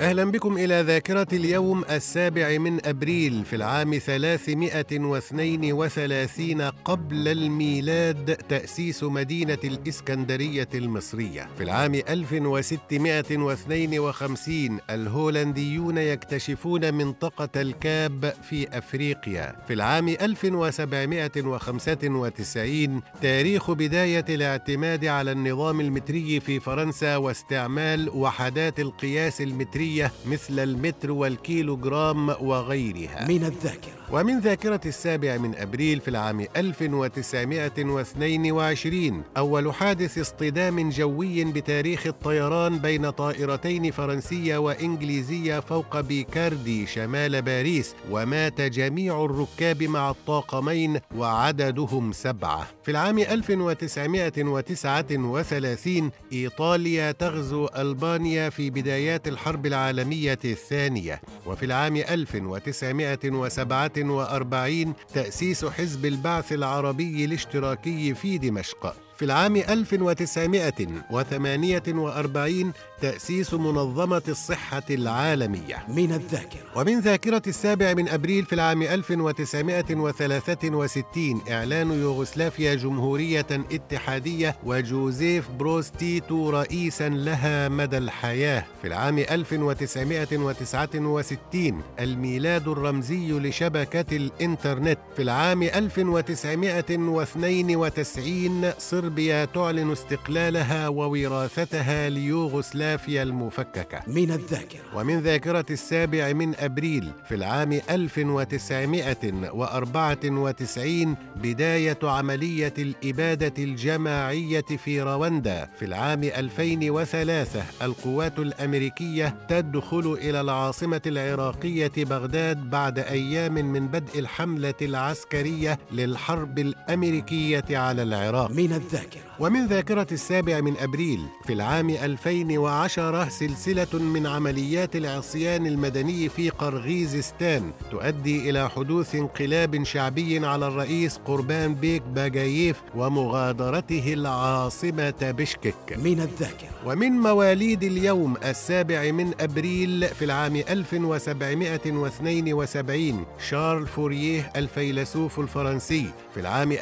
أهلا بكم إلى ذاكرة اليوم السابع من أبريل في العام 332 قبل الميلاد تأسيس مدينة الإسكندرية المصرية. في العام 1652 الهولنديون يكتشفون منطقة الكاب في أفريقيا. في العام 1795 تاريخ بداية الاعتماد على النظام المتري في فرنسا واستعمال وحدات القياس المتري مثل المتر والكيلوغرام وغيرها. من الذاكرة. ومن ذاكرة السابع من أبريل في العام 1922 أول حادث اصطدام جوي بتاريخ الطيران بين طائرتين فرنسية وإنجليزية فوق بيكاردي شمال باريس ومات جميع الركاب مع الطاقمين وعددهم سبعة. في العام 1939 إيطاليا تغزو ألبانيا في بدايات الحرب العالمية الثانية. وفي العام 1937 1949 تأسيس حزب البعث العربي الاشتراكي في دمشق. في العام 1948 تأسيس منظمة الصحة العالمية. من الذاكرة. ومن ذاكرة السابع من أبريل في العام 1963 إعلان يوغوسلافيا جمهورية اتحادية وجوزيف بروز تيتو رئيسا لها مدى الحياة. في العام 1969 الميلاد الرمزي لشبكة الإنترنت. في العام 1992 صربيا تعلن استقلالها ووراثتها ليوغوسلافيا المفككة. من الذاكرة. ومن ذاكرة السابع من أبريل في العام 1994 بداية عملية الإبادة الجماعية في رواندا في العام 2003 القوات الأمريكية تدخل إلى العاصمة العراقية بغداد بعد أيام من بدء الحملة العسكرية للحرب الأمريكية على العراق. من الذاكرة ومن ذاكرة السابع من أبريل في العام 2010 سلسلة من عمليات العصيان المدني في قرغيزستان تؤدي إلى حدوث انقلاب شعبي على الرئيس قربان بيك باجاييف ومغادرته العاصمة بشكك من الذاكرة. ومن مواليد اليوم السابع من أبريل في العام 1772 شارل فوريه الفيلسوف الفرنسي في العام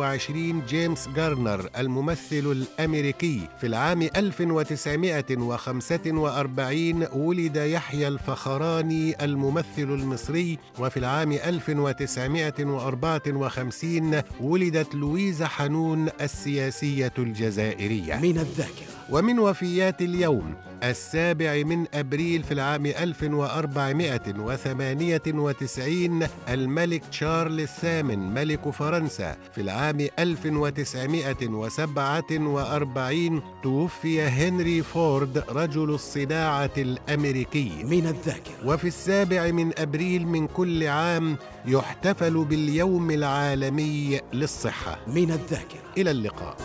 1928 جيمس جارنر الممثل الأمريكي. في العام 1945 ولد يحيى الفخراني الممثل المصري. وفي العام 1954 ولدت لويزا حنون السياسية الجزائرية. من الذاكرة. ومن وفيات اليوم السابع من أبريل في العام 1498 الملك تشارل الثامن ملك فرنسا. في العام 1947 توفي هنري فورد رجل الصناعة الأمريكي. من الذاكرة. وفي السابع من أبريل من كل عام يحتفل باليوم العالمي للصحة. من الذاكرة. إلى اللقاء.